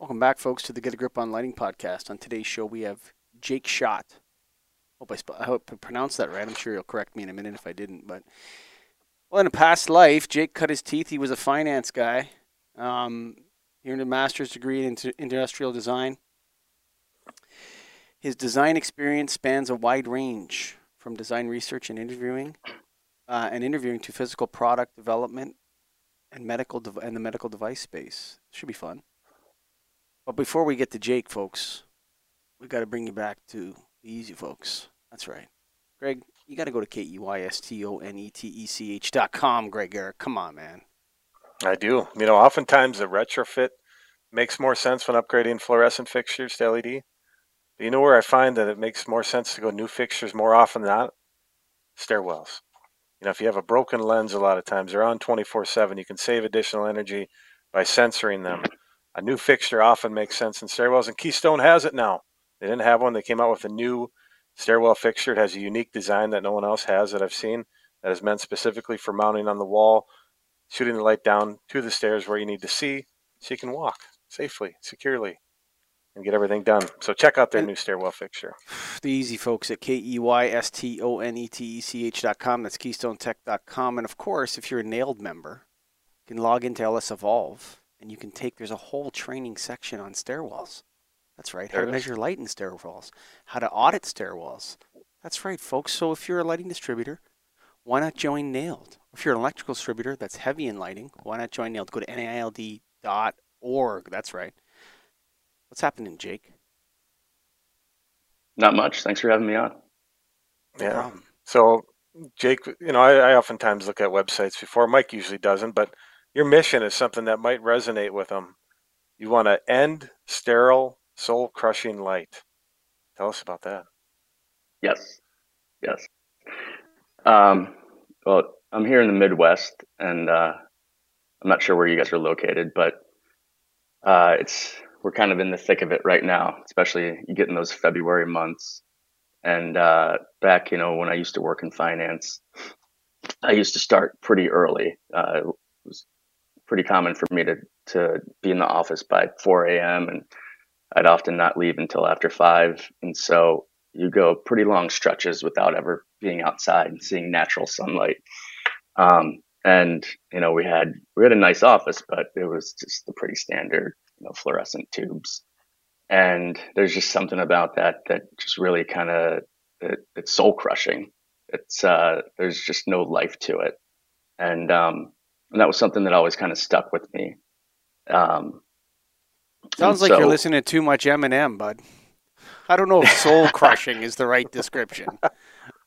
Welcome back, folks, to the Get a Grip on Lighting podcast. On today's show, we have Jake Schott. Hope I, sp- I hope I pronounced that right. I'm sure you'll correct me in a minute if I didn't. But well, in a past life, Jake cut his teeth. He was a finance guy. Um, he earned a master's degree in industrial design. His design experience spans a wide range from design research and interviewing, uh, and interviewing to physical product development and medical de- and the medical device space. Should be fun. But before we get to Jake, folks, we got to bring you back to the easy folks. That's right. Greg, you got to go to K E Y S T O N E T E C H dot com, Greg Eric. Come on, man. I do. You know, oftentimes the retrofit makes more sense when upgrading fluorescent fixtures to LED. But you know where I find that it makes more sense to go new fixtures more often than not? Stairwells. You know, if you have a broken lens, a lot of times they're on 24 7. You can save additional energy by sensoring them. A new fixture often makes sense in stairwells, and Keystone has it now. They didn't have one. They came out with a new stairwell fixture. It has a unique design that no one else has that I've seen that is meant specifically for mounting on the wall, shooting the light down to the stairs where you need to see so you can walk safely, securely, and get everything done. So check out their new stairwell fixture. The easy folks at K E Y S T O N E T E C H dot com. That's KeystoneTech.com. And of course, if you're a NAILD member, you can log into LS Evolve and you can take, there's a whole training section on stairwells. That's right. How to measure light in stairwells, how to audit stairwells. That's right, folks. So if you're a lighting distributor, why not join NAILD? If you're an electrical distributor that's heavy in lighting, why not join NAILD? Go to NAILD.org. That's right. What's happening, Jake? Not much. Thanks for having me on. No yeah. Problem. So, Jake, you know, I, I oftentimes look at websites before. Mike usually doesn't, but your mission is something that might resonate with them. You want to end sterile soul crushing light. Tell us about that. Yes. Yes. Um, well, I'm here in the Midwest, and uh, I'm not sure where you guys are located, but uh, it's we're kind of in the thick of it right now, especially you get in those February months. And uh, back, you know, when I used to work in finance, I used to start pretty early. Uh, pretty common for me to to be in the office by 4 a.m. and I'd often not leave until after five. And so you go pretty long stretches without ever being outside and seeing natural sunlight. Um, and you know, we had we had a nice office, but it was just the pretty standard, you know, fluorescent tubes. And there's just something about that that just really kind of it, it's soul crushing. It's uh, there's just no life to it, and um, and that was something that always kind of stuck with me. Um, Sounds like so, you're listening to too much Eminem, bud. I don't know if soul crushing is the right description.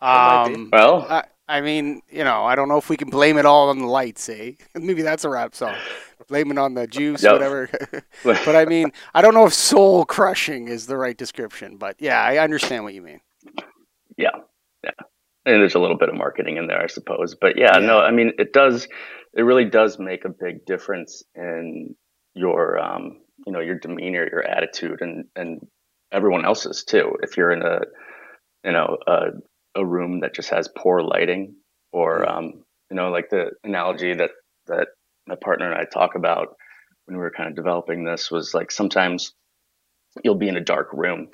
Um, well, I, I, mean, you know, I don't know if we can blame it all on the lights, eh? Maybe that's a rap song. Blame it on the juice, yep. whatever. but I mean, I don't know if soul crushing is the right description, but yeah, I understand what you mean. Yeah, yeah. And there's a little bit of marketing in there, I suppose. But yeah, yeah. no, I mean, it does, it really does make a big difference in your um, you know your demeanor your attitude and and everyone else's too if you're in a you know a, a room that just has poor lighting or mm-hmm. um, you know like the analogy that that my partner and I talk about when we were kind of developing this was like sometimes you'll be in a dark room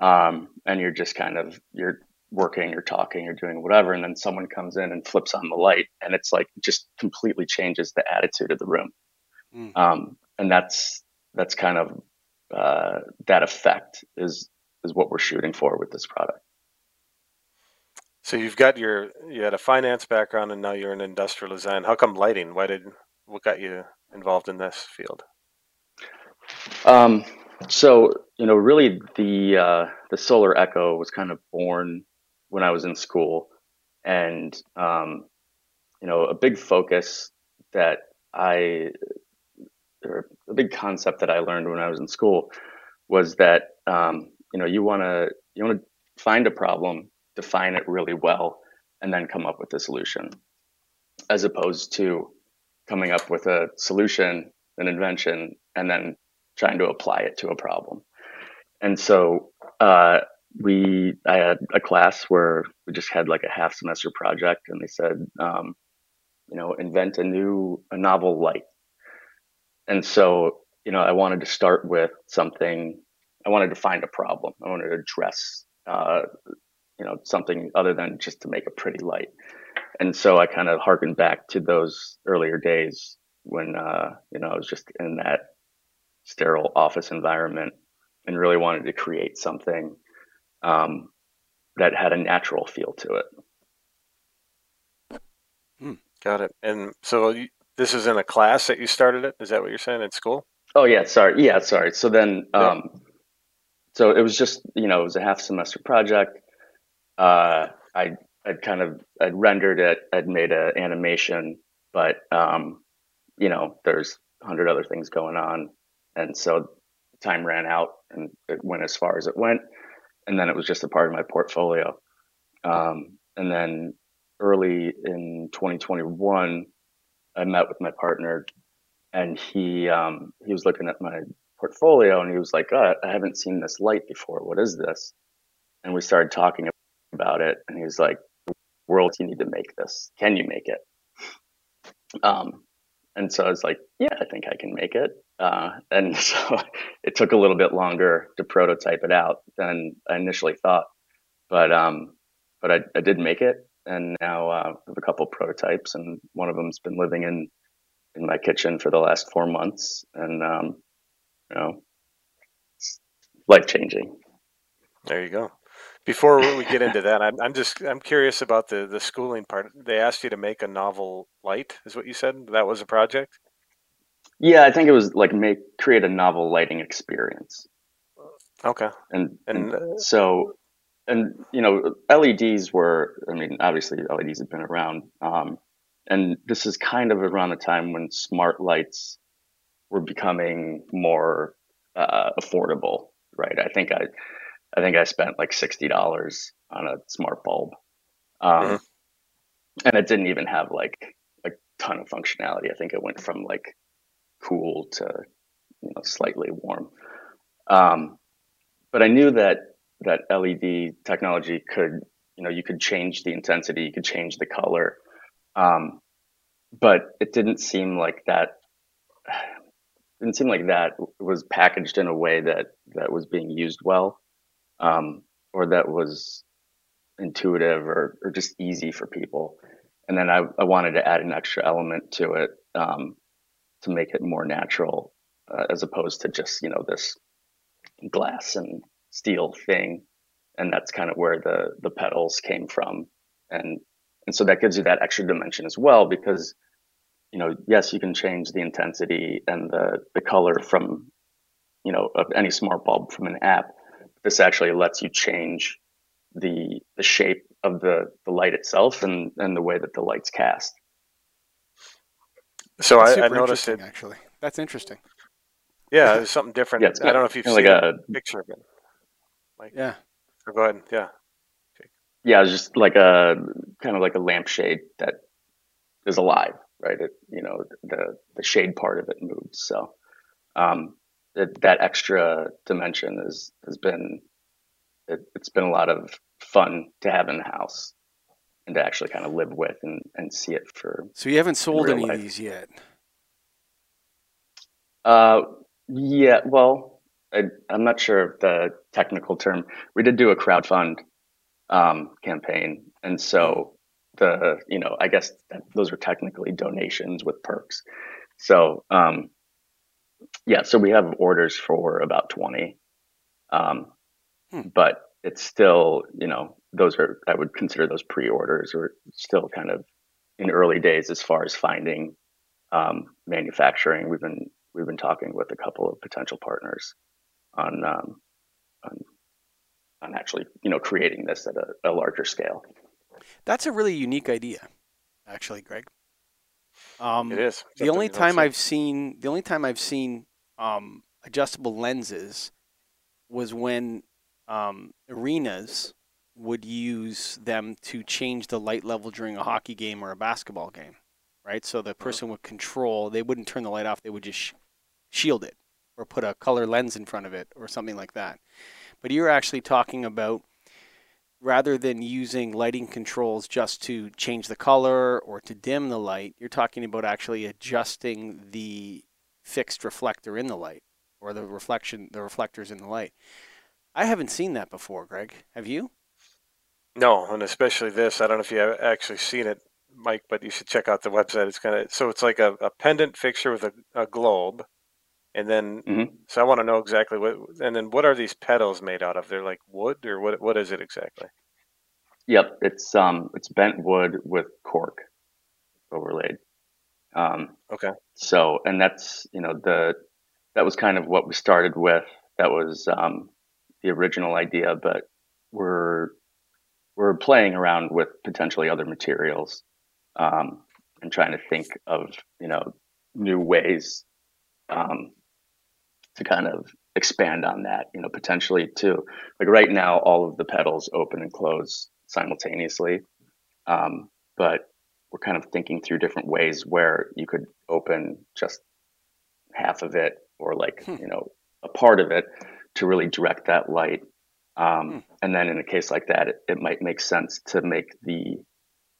um, and you're just kind of you're working you're talking you're doing whatever and then someone comes in and flips on the light and it's like just completely changes the attitude of the room mm. um, and that's that's kind of uh, that effect is is what we're shooting for with this product. So you've got your you had a finance background and now you're in industrial design. How come lighting? Why did what got you involved in this field? Um, so you know, really the uh, the Solar Echo was kind of born when I was in school, and um, you know, a big focus that I or a big concept that I learned when I was in school was that um, you know you want to you want to find a problem, define it really well, and then come up with a solution, as opposed to coming up with a solution, an invention, and then trying to apply it to a problem. And so uh, we, I had a class where we just had like a half semester project, and they said, um, you know, invent a new, a novel light and so you know, I wanted to start with something. I wanted to find a problem. I wanted to address, uh, you know, something other than just to make a pretty light. And so I kind of harkened back to those earlier days when, uh, you know, I was just in that sterile office environment and really wanted to create something um, that had a natural feel to it. Hmm. Got it. And so you, this is in a class that you started it. Is that what you're saying in school? Oh yeah, sorry. Yeah, sorry. So then, um, yeah. so it was just you know it was a half semester project. Uh, I I'd kind of I'd rendered it. I'd made an animation, but um, you know there's a hundred other things going on, and so time ran out and it went as far as it went, and then it was just a part of my portfolio. Um, and then early in 2021, I met with my partner, and he um, he was looking at my portfolio, and he was like, oh, "I haven't seen this light before. What is this?" And we started talking about it, and he was like, "World, you need to make this. Can you make it?" Um, and so I was like, "Yeah, I think I can make it." Uh, and so it took a little bit longer to prototype it out than I initially thought, but um, but I, I did make it, and now uh, I have a couple prototypes, and one of them's been living in in my kitchen for the last four months, and um, you know, life changing. There you go. Before we get into that, I'm, I'm just I'm curious about the the schooling part. They asked you to make a novel light, is what you said. That was a project. Yeah, I think it was like make create a novel lighting experience. Okay. And and, and uh, so and you know LEDs were I mean obviously LEDs have been around um, and this is kind of around the time when smart lights were becoming more uh, affordable right I think I I think I spent like sixty dollars on a smart bulb um, mm-hmm. and it didn't even have like a ton of functionality I think it went from like cool to you know slightly warm. Um, but I knew that that LED technology could you know you could change the intensity, you could change the color, um, but it didn't seem like that. Didn't seem like that was packaged in a way that that was being used well, um, or that was intuitive or, or just easy for people. And then I, I wanted to add an extra element to it um, to make it more natural uh, as opposed to just you know this glass and steel thing and that's kind of where the the petals came from and and so that gives you that extra dimension as well because you know yes you can change the intensity and the the color from you know of any smart bulb from an app this actually lets you change the the shape of the the light itself and and the way that the light's cast so I, I, noticed it actually. That's interesting. Yeah, it's something different. Yeah, I don't know if you've seen like a, a picture of it. Like, yeah. So go ahead. Yeah. Okay. Yeah, it's just like a kind of like a lampshade that is alive, right? It, you know, the the shade part of it moves. So um, it, that extra dimension is has been it, it's been a lot of fun to have in the house and to actually kind of live with and, and see it for. So you haven't sold any life. of these yet? Uh, yeah. Well, I, am not sure of the technical term. We did do a crowdfund um, campaign, and so the you know I guess that, those are technically donations with perks. So um, yeah, so we have orders for about twenty, um, hmm. but it's still you know those are I would consider those pre-orders or still kind of in early days as far as finding um, manufacturing. We've been we've been talking with a couple of potential partners on um, on, on actually you know creating this at a, a larger scale. That's a really unique idea, actually, Greg. Um, it is. The only time I've seen the only time I've seen um, adjustable lenses was when um, arenas would use them to change the light level during a hockey game or a basketball game, right? So the person would control, they wouldn't turn the light off, they would just sh- shield it or put a color lens in front of it or something like that. But you're actually talking about rather than using lighting controls just to change the color or to dim the light, you're talking about actually adjusting the fixed reflector in the light. or the reflection, the reflectors in the light. I haven't seen that before, Greg. Have you? No, and especially this. I don't know if you have actually seen it, Mike, but you should check out the website. It's kind of so it's like a, a pendant fixture with a, a globe, and then Mhm. so I want to know exactly what. And then what are these petals made out of? They're like wood, or what? What is it exactly? Yep, it's um it's bent wood with cork overlaid. Um, Okay. so and that's you know the that was kind of what we started with. That was um, the original idea, but we're we're playing around with potentially other materials um, and trying to think of you know new ways um, to kind of expand on that. You know, potentially too. like right now, all of the petals open and close simultaneously, um, but we're kind of thinking through different ways where you could open just half of it or like Hmm. you know a part of it to really direct that light um, Hmm. and then in a case like that it, it might make sense to make the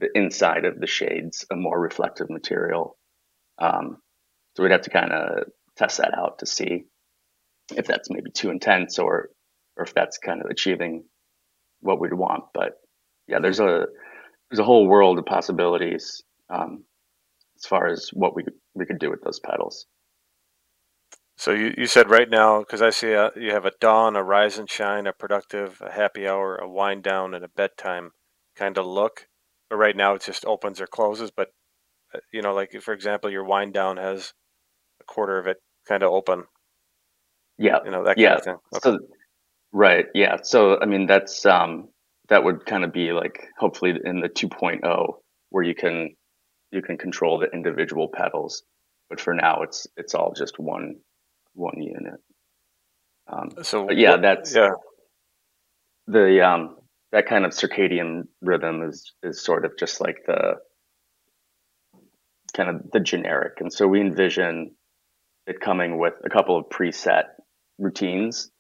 the inside of the shades a more reflective material um, so we'd have to kind of test that out to see if that's maybe too intense or or if that's kind of achieving what we'd want but yeah there's a there's a whole world of possibilities um, as far as what we we could do with those petals So you, you said right now because I see a, you have a dawn, a rise and shine, a productive, a happy hour, a wind down, and a bedtime kind of look. But right now it just opens or closes. But uh, you know, like for example, your wind down has a quarter of it kind of open. Yeah You know that Yeah. Okay. So, right, yeah. So, I mean, that's um, that would kind of be like hopefully in the 2.0 where you can you can control the individual petals, but for now, it's it's all just one one unit. Um, So yeah, what- that's yeah. the um, that kind of circadian rhythm is is sort of just like the kind of the generic, and so we envision it coming with a couple of preset routines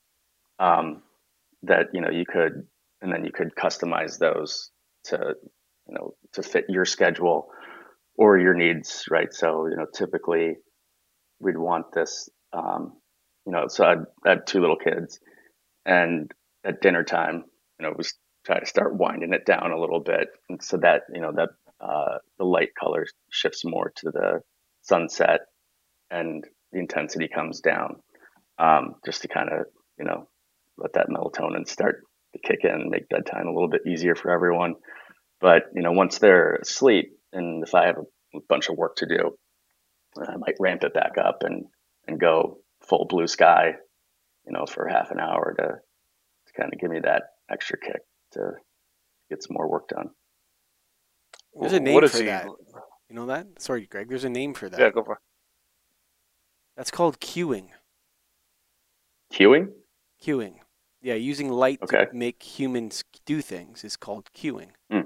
um, that you know you could, and then you could customize those to you know to fit your schedule or your needs, right? So you know typically we'd want this, um, you know, so I'd, I had two little kids, and at dinner time, you know, was try to start winding it down a little bit, and so that you know that uh, the light color shifts more to the sunset, and the intensity comes down, um, just to kind of you know let that melatonin start to kick in, make bedtime a little bit easier for everyone. But you know, once they're asleep, and if I have a bunch of work to do, I might ramp it back up and and go full blue sky, you know, for half an hour to to kind of give me that extra kick to get some more work done. There's a name is for that. You know that? Sorry, Greg. There's a name for that. Yeah, go for it. That's called cueing. Queuing? Cueing. Yeah, using light Okay. to make humans do things is called cueing. Hmm.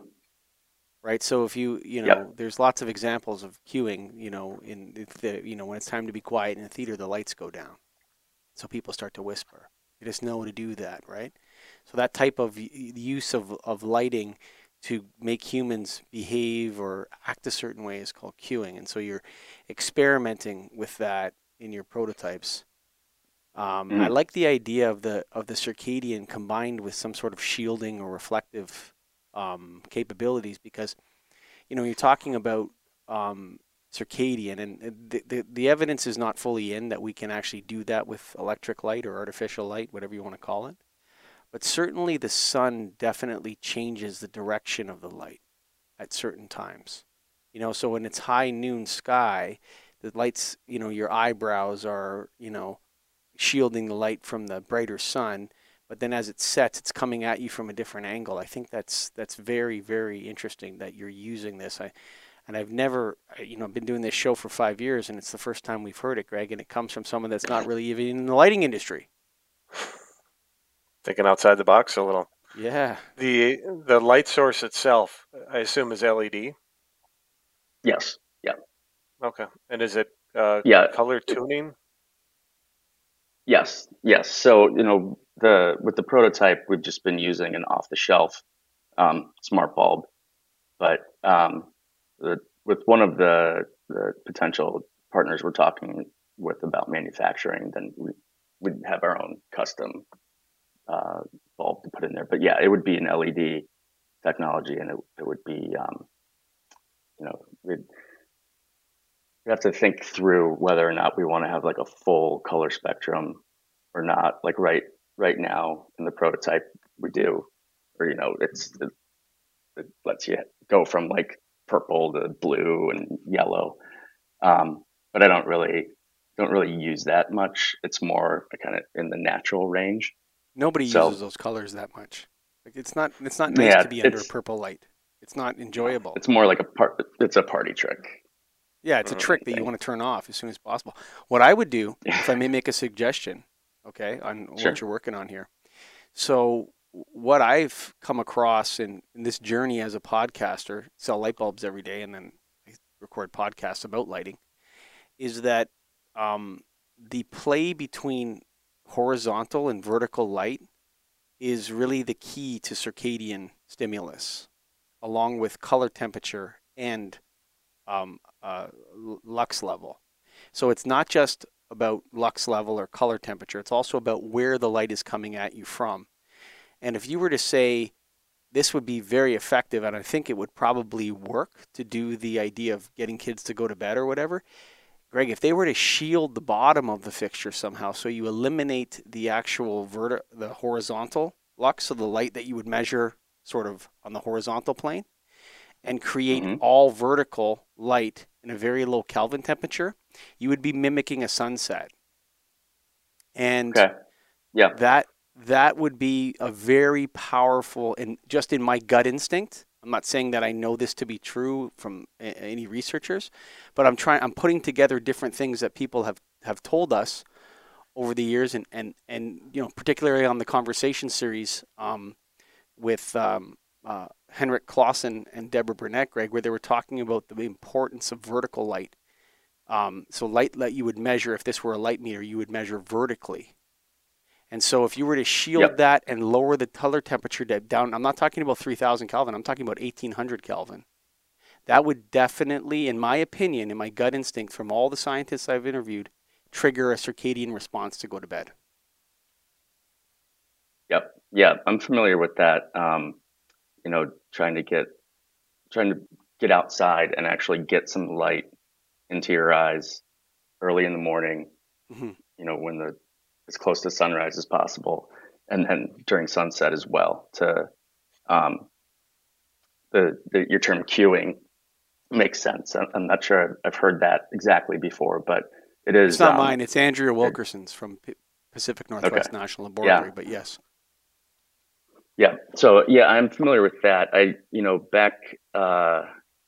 Right. So if you you know, Yep. there's lots of examples of cueing. You know, in the- the you know when it's time to be quiet in the theater, the lights go down, so people start to whisper. They just know to do that, right? So that type of use of of lighting to make humans behave or act a certain way is called cueing, and so you're experimenting with that in your prototypes. Um, I Mhm. like the idea of the of the circadian combined with some sort of shielding or reflective um, capabilities because you know you're talking about um, circadian and the, the the evidence is not fully in that we can actually do that with electric light or artificial light, whatever you want to call it. But certainly the sun definitely changes the direction of the light at certain times. You know, so when it's high noon sky, the lights, you know, your eyebrows are, you know, shielding the light from the brighter sun, but then as it sets, it's coming at you from a different angle. I think that's that's very very interesting that you're using this. I and I've never, you know, been doing this show for five years, and it's the first time we've heard it, Greg, and it comes from someone that's not really even in the lighting industry. Thinking outside the box a little. Yeah. The the light source itself, I assume, is LED. Yes. Yeah. Okay. And is it uh, Yeah. color tuning? Yes. Yes. So you know the with the prototype, we've just been using an off the shelf um, smart bulb, but um, the, with one of the, the potential partners we're talking with about manufacturing, then we we'd have our own custom uh, bulb to put in there. But yeah, it would be an LED technology, and it it would be um, you know we have to think through whether or not we want to have like a full color spectrum or not. Like right right now in the prototype we do, or you know it's it, it lets you go from like purple to blue and yellow. Um, but I don't really don't really use that much. It's more kind of in the natural range. Nobody So- uses those colors that much. Like it's not it's not nice Yeah, to be under purple light. It's not enjoyable. It's more like a part. It's a party trick. Yeah, it's a Mhm. trick that you want to turn off as soon as possible. What I would do, if I may make a suggestion, okay, on Sure. what you're working on here. So, what I've come across in, in this journey as a podcaster, sell light bulbs every day, and then I record podcasts about lighting, is that um, the play between horizontal and vertical light is really the key to circadian stimulus, along with color temperature and um, uh, lux level. So it's not just about lux level or color temperature, it's also about where the light is coming at you from. And if you were to say this would be very effective, and I think it would probably work to do the idea of getting kids to go to bed or whatever. Greg, if they were to shield the bottom of the fixture somehow, so you eliminate the actual verti- the horizontal lux, so the light that you would measure sort of on the horizontal plane, and create Mhm. all vertical light in a very low Kelvin temperature, you would be mimicking a sunset. And Okay. Yeah. that that would be a very powerful and just in my gut instinct i'm not saying that i know this to be true from a- any researchers but i'm trying i'm putting together different things that people have have told us over the years and and and you know particularly on the conversation series um, with um, uh, henrik clausen and deborah burnett greg where they were talking about the importance of vertical light um, so light that you would measure if this were a light meter you would measure vertically and so if you were to shield Yep. that and lower the color temperature down, I'm not talking about 3000 Kelvin, I'm talking about 1800 Kelvin. That would definitely, in my opinion, in my gut instinct from all the scientists I've interviewed, trigger a circadian response to go to bed. Yep. Yeah, I'm familiar with that. Um, you know, trying to get trying to get outside and actually get some light into your eyes early in the morning. Mhm. You know, when the as close to sunrise as possible, and then during sunset as well. To um, the, the your term cueing makes sense. I'm, I'm not sure I've, I've heard that exactly before, but it is. It's not um, mine, it's Andrea Wilkerson's from P- Pacific Northwest National Laboratory, but yes. Yeah. So yeah, I'm familiar with that. I, you know, back uh,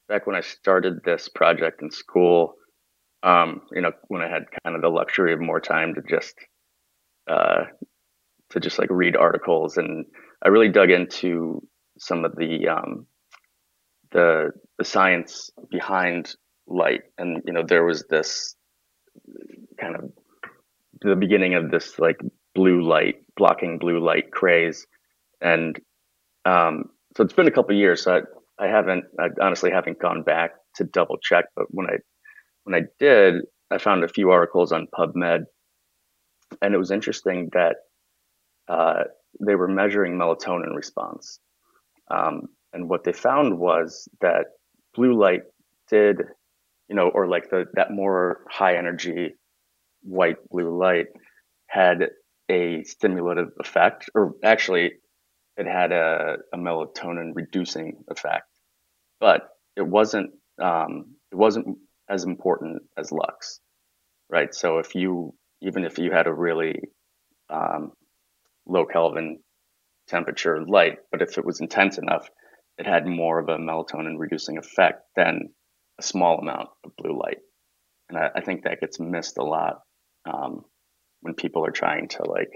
back when I started this project in school, um, you know, when I had kind of the luxury of more time to just uh, to just like read articles, and I really dug into some of the um, the the science behind light, and you know, there was this kind of the beginning of this like blue light blocking blue light craze and um, so it's been a couple years. So I, I haven't, I honestly haven't gone back to double check. But when I when I did, I found a few articles on PubMed, and it was interesting that uh, they were measuring melatonin response, um, and what they found was that blue light did, you know, or like the that more high energy white blue light had a stimulative effect, or actually it had a, a melatonin reducing effect, but it wasn't um, it wasn't as important as lux, right? So if you even if you had a really um, low Kelvin temperature light, but if it was intense enough, it had more of a melatonin reducing effect than a small amount of blue light, and I, I think that gets missed a lot um, when people are trying to like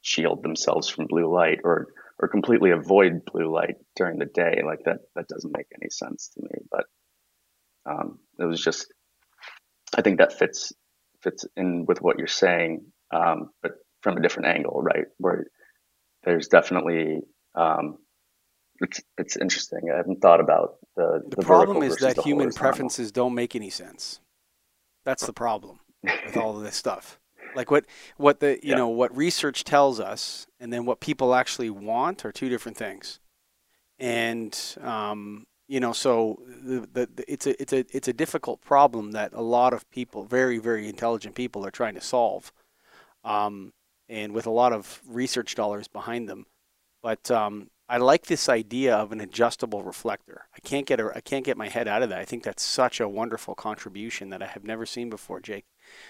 shield themselves from blue light or or completely avoid blue light during the day. Like that, that doesn't make any sense to me. But um, it was just, I think that fits fits in with what you're saying, um, but from a different angle, right? Where there's definitely, um, it's it's interesting. I haven't thought about the The, the problem is that human preferences don't make any sense. That's the problem with all of this stuff. Like what what the you Yeah. know what research tells us, and then what people actually want are two different things. And um, you know, so the, the, the it's a it's a it's a difficult problem that a lot of people, very very intelligent people, are trying to solve, um, and with a lot of research dollars behind them. But um, I like this idea of an adjustable reflector. I can't get a, I can't get my head out of that. I think that's such a wonderful contribution that I have never seen before, Jake.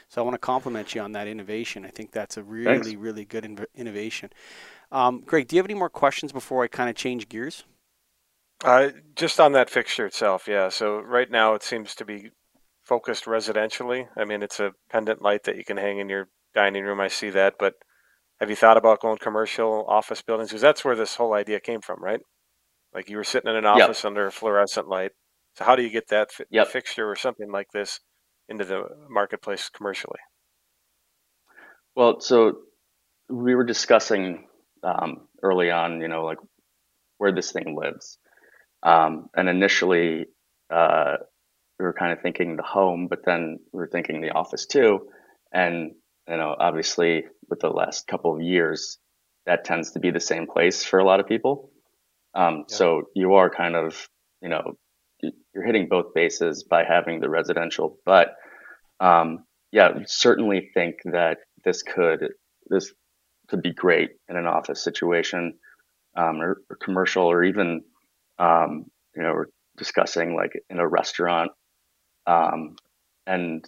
So I want to compliment you on that innovation. I think that's a really Thanks. really good inv- innovation. Um, Greg, do you have any more questions before I kind of change gears? Uh, just on that fixture itself, yeah. So right now it seems to be focused residentially. I mean, it's a pendant light that you can hang in your dining room. I see that, but have you thought about going commercial office buildings? Because that's where this whole idea came from, right? Like you were sitting in an Yep. office under a fluorescent light. So how do you get that fi- Yep. fixture or something like this into the marketplace commercially? Well, so we were discussing um, early on, you know, like where this thing lives. Um, and initially, uh, we were kind of thinking the home, but then we were thinking the office too. And, you know, obviously with the last couple of years, that tends to be the same place for a lot of people. Um, Yeah. So you are kind of, you know, you're hitting both bases by having the residential, but um, yeah, certainly think that this could this could be great in an office situation um, or, or commercial or even um, you know we're discussing like in a restaurant um, and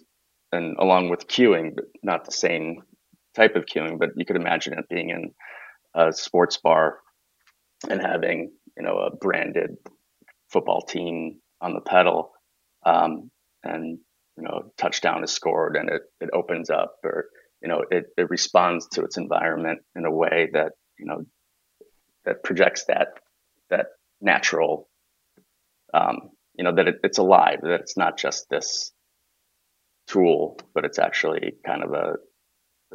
and along with cueing but not the same type of cueing but you could imagine it being in a sports bar and having you know a branded football team on the petal um, and you know touchdown is scored and it, it opens up or you know it, it responds to its environment in a way that you know that projects that that natural um, you know that it, it's alive that it's not just this tool but it's actually kind of a,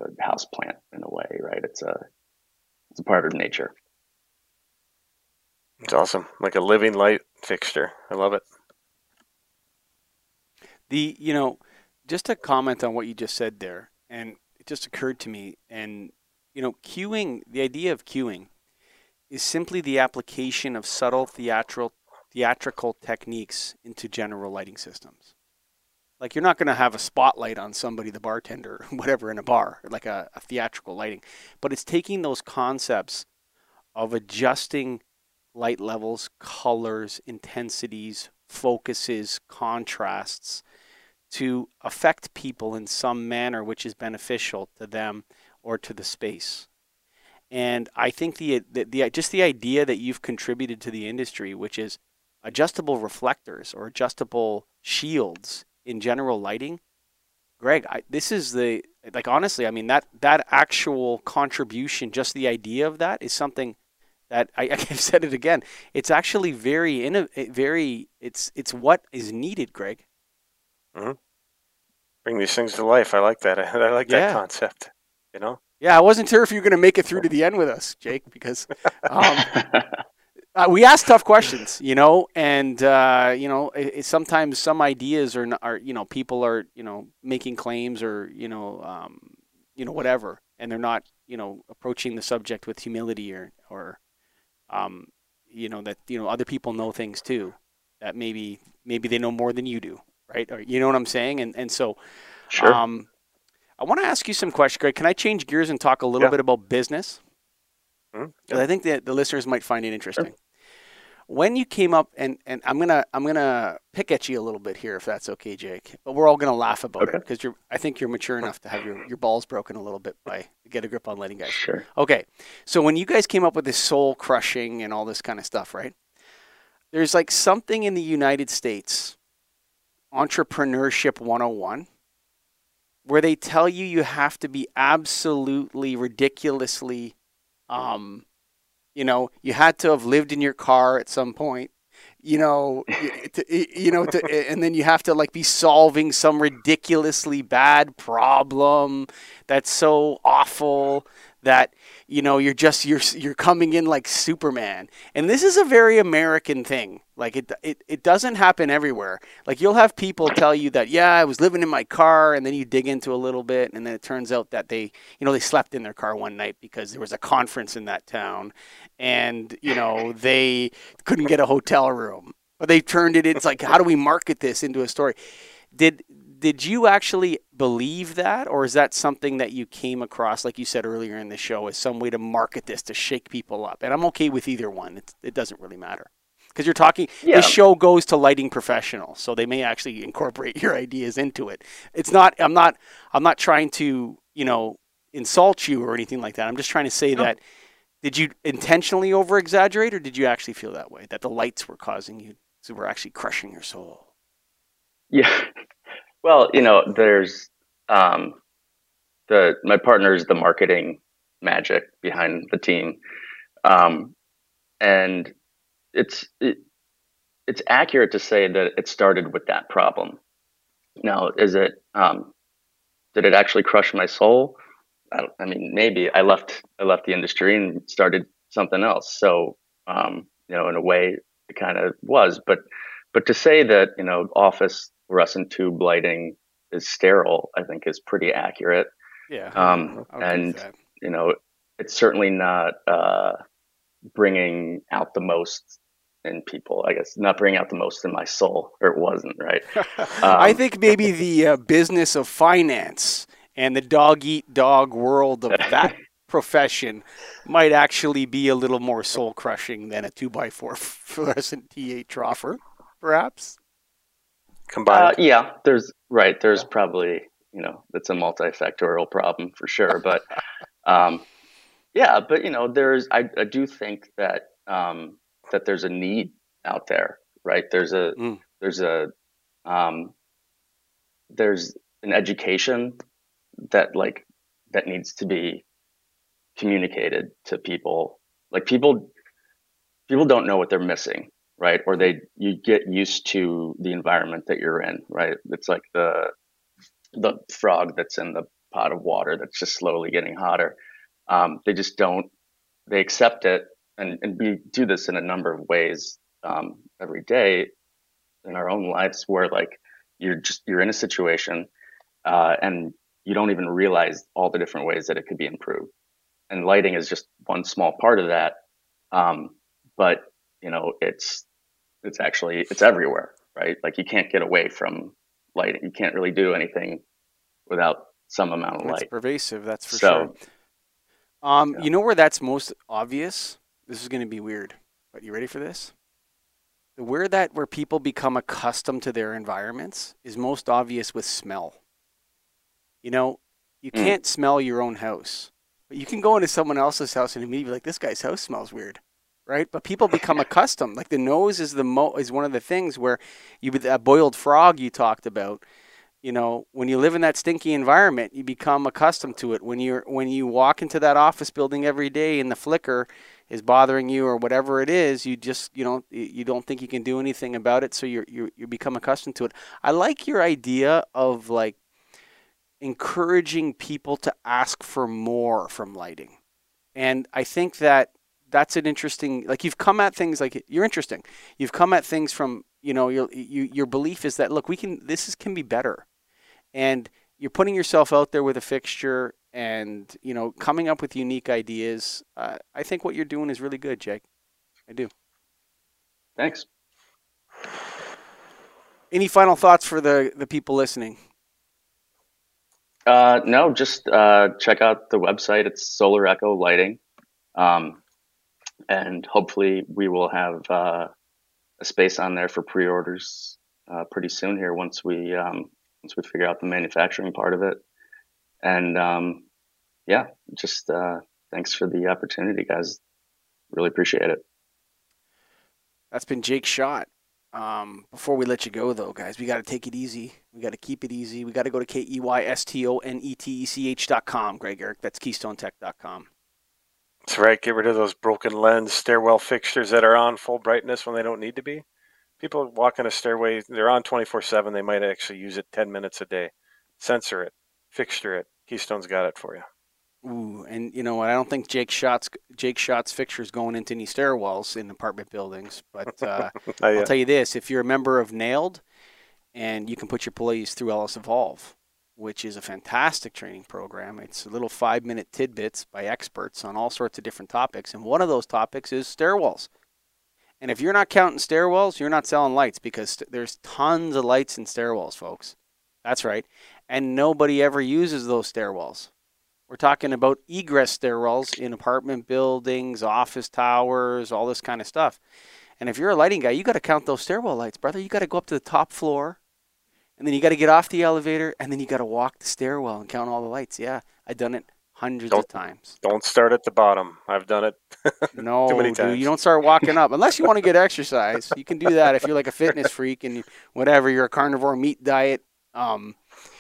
a house plant in a way right it's a it's a part of nature It's awesome. Like a living light fixture. I love it. The you know, just a comment on what you just said there, and it just occurred to me, and you know, cueing. The idea of cueing is simply the application of subtle theatrical theatrical techniques into general lighting systems. Like you're not going to have a spotlight on somebody, the bartender, whatever, in a bar, like a, a theatrical lighting, but it's taking those concepts of adjusting light levels, colors, intensities, focuses, contrasts to affect people in some manner which is beneficial to them or to the space. And I think the, the, the just the idea that you've contributed to the industry, which is adjustable reflectors or adjustable shields in general lighting, Greg, I, this is the like honestly, I mean that that actual contribution, just the idea of that is something that I, I've said it again. It's actually very inno- very it's it's what is needed, Greg. Bring these things to life. I like that. I like Yeah. that concept. You know? Yeah, I wasn't sure if you were going to make it through to the end with us, Jake, because um, uh, we ask tough questions, you know, and uh, you know, it, it, sometimes some ideas are, not, are, you know, people are, you know, making claims or you know, um, you know, whatever, and they're not, you know, approaching the subject with humility or, or, um, you know, that you know other people know things too, that maybe maybe they know more than you do, right? Or you know what I'm saying? And and so, sure um, I want to ask you some questions, Greg. Can I change gears and talk a little Yeah. bit about business? Mhm. 'Cause I think that the listeners might find it interesting. When you came up, and, and I'm gonna I'm gonna pick at you a little bit here, if that's okay, Jake. But we're all gonna laugh about it because you're I think you're mature enough to have your, your balls broken a little bit by get a grip on lighting guys. sure Okay, so when you guys came up with this soul crushing and all this kind of stuff, right? There's like something in the United States, entrepreneurship 101, where they tell you you have to be absolutely ridiculously, um, you know, you had to have lived in your car at some point. You know, to, you know, to, and then you have to like be solving some ridiculously bad problem that's so awful that you know you're just you're you're coming in like Superman. And this is a very American thing. Like it it it doesn't happen everywhere. Like you'll have people tell you that yeah, I was living in my car and then you dig into a little bit and then it turns out that they you know they slept in their car one night because there was a conference in that town and you know they couldn't get a hotel room. Or they turned it it's like how do we market this into a story? Did did you actually believe that, or is that something that you came across, like you said earlier in the show, as some way to market this to shake people up? And I'm okay with either one. It's, it doesn't really matter because you're talking. Yeah. This show goes to lighting professionals, so they may actually incorporate your ideas into it. It's not. I'm not. I'm not trying to you know insult you or anything like that. I'm just trying to say No. that. Did you intentionally over exaggerate, or did you actually feel that way? That the lights were causing you, so were actually crushing your soul. Yeah. Well, you know, there's um, the my partner is the marketing magic behind the team, um, and it's it, it's accurate to say that it started with that problem. Now, is it um, did it actually crush my soul? I, I mean, maybe I left I left the industry and started something else. So, um, you know, in a way, it kind of was. But but to say that you know office fluorescent tube lighting is sterile, I think is pretty accurate. Yeah. Um, I would agree with and you know, it's certainly not uh, bringing out the most in people. I guess not bringing out the most in my soul, or it wasn't right. I Um, think maybe the uh, business of finance and the dog eat dog world of that profession might actually be a little more soul crushing than a two by four fluorescent T8 troffer, perhaps. Uh, yeah, there's right. There's probably you know it's a multifactorial problem for sure, but um, yeah, but you know there's I, I do think that um, that there's a need out there, right? There's a Mm. there's a um, there's an education that like that needs to be communicated to people. Like people people don't know what they're missing right? Or they you get used to the environment that you're in right? It's like the the frog that's in the pot of water that's just slowly getting hotter. Um, they just don't they accept it and, and we do this in a number of ways um, every day in our own lives where like you're just you're in a situation uh, and you don't even realize all the different ways that it could be improved. And lighting is just one small part of that um, but you know it's it's actually it's everywhere right like you can't get away from lighting you can't really do anything without some amount of light. It's light pervasive, that's for So, sure. Um, yeah. You know where that's most obvious? This is going to be weird, but you ready for this? Where that where people become accustomed to their environments is most obvious with smell. You know, you Mm. can't smell your own house, but you can go into someone else's house and immediately be like, "This guy's house smells weird," right? But people become accustomed. Like the nose is the mo is one of the things where you that boiled frog you talked about you know when you live in that stinky environment you become accustomed to it when you're when you walk into that office building every day and the flicker is bothering you or whatever it is you just you know you don't think you can do anything about it so you're you you become accustomed to it i like your idea of like encouraging people to ask for more from lighting and i think that that's an interesting like you've come at things like you're interesting. You've come at things from you know your you, your belief is that look we can this is can be better. And you're putting yourself out there with a fixture and you know coming up with unique ideas. Uh, i think what you're doing is really good jake. I do. Thanks. Any final thoughts for the the people listening? Uh, no just uh, check out the website. It's solar echo lighting. Um, and hopefully we will have uh, a space on there for pre-orders uh, pretty soon here once we um, once we figure out the manufacturing part of it. And um, yeah just uh, thanks for the opportunity guys. Really appreciate it. That's been jake Schott. Um, before we let you go though guys we got to take it easy. We got to keep it easy. We got to go to K E Y S T O N E T E C H dot com, greg eric. That's keystonetech.com That's right. Get rid of those broken lens stairwell fixtures that are on full brightness when they don't need to be. People walking a stairway, they're on 24 7. They might actually use it 10 minutes a day. Sensor it, fixture it. Keystone's got it for you. Ooh, and you know what? I don't think Jake Schott's Jake Schott's fixtures going into any stairwells in apartment buildings. But uh. I'll tell you this: if you're a member of NAILD, and you can put your plays through LS Evolve, which is a fantastic training program. It's little five-minute tidbits by experts on all sorts of different topics, and one of those topics is stairwells. And if you're not counting stairwells, you're not selling lights because st- there's tons of lights in stairwells, folks. That's right. And nobody ever uses those stairwells. We're talking about egress stairwells in apartment buildings, office towers, all this kind of stuff. And if you're a lighting guy, you got to count those stairwell lights, brother. You got to go up to the top floor, and then you got to get off the elevator, and then you got to walk the stairwell and count all the lights. Yeah, I've done it hundreds of Don't- times. Don't start at the bottom. I've done it. No, Too many dude, you don't start walking up unless you want to get exercise. You can do that if you're like a fitness freak and whatever. You're a carnivore meat diet, um,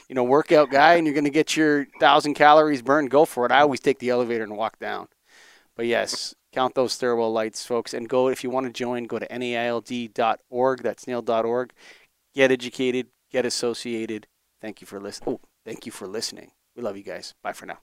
you know, workout guy, and you're going to get your thousand calories burned. Go for it. I always take the elevator and walk down. But yes, count those stairwell lights, folks, and go if you want to join. Go to naild.org. That's nail.org. Get educated. Get associated. Thank you for listening. Oh, thank you for listening. We love you guys. Bye for now.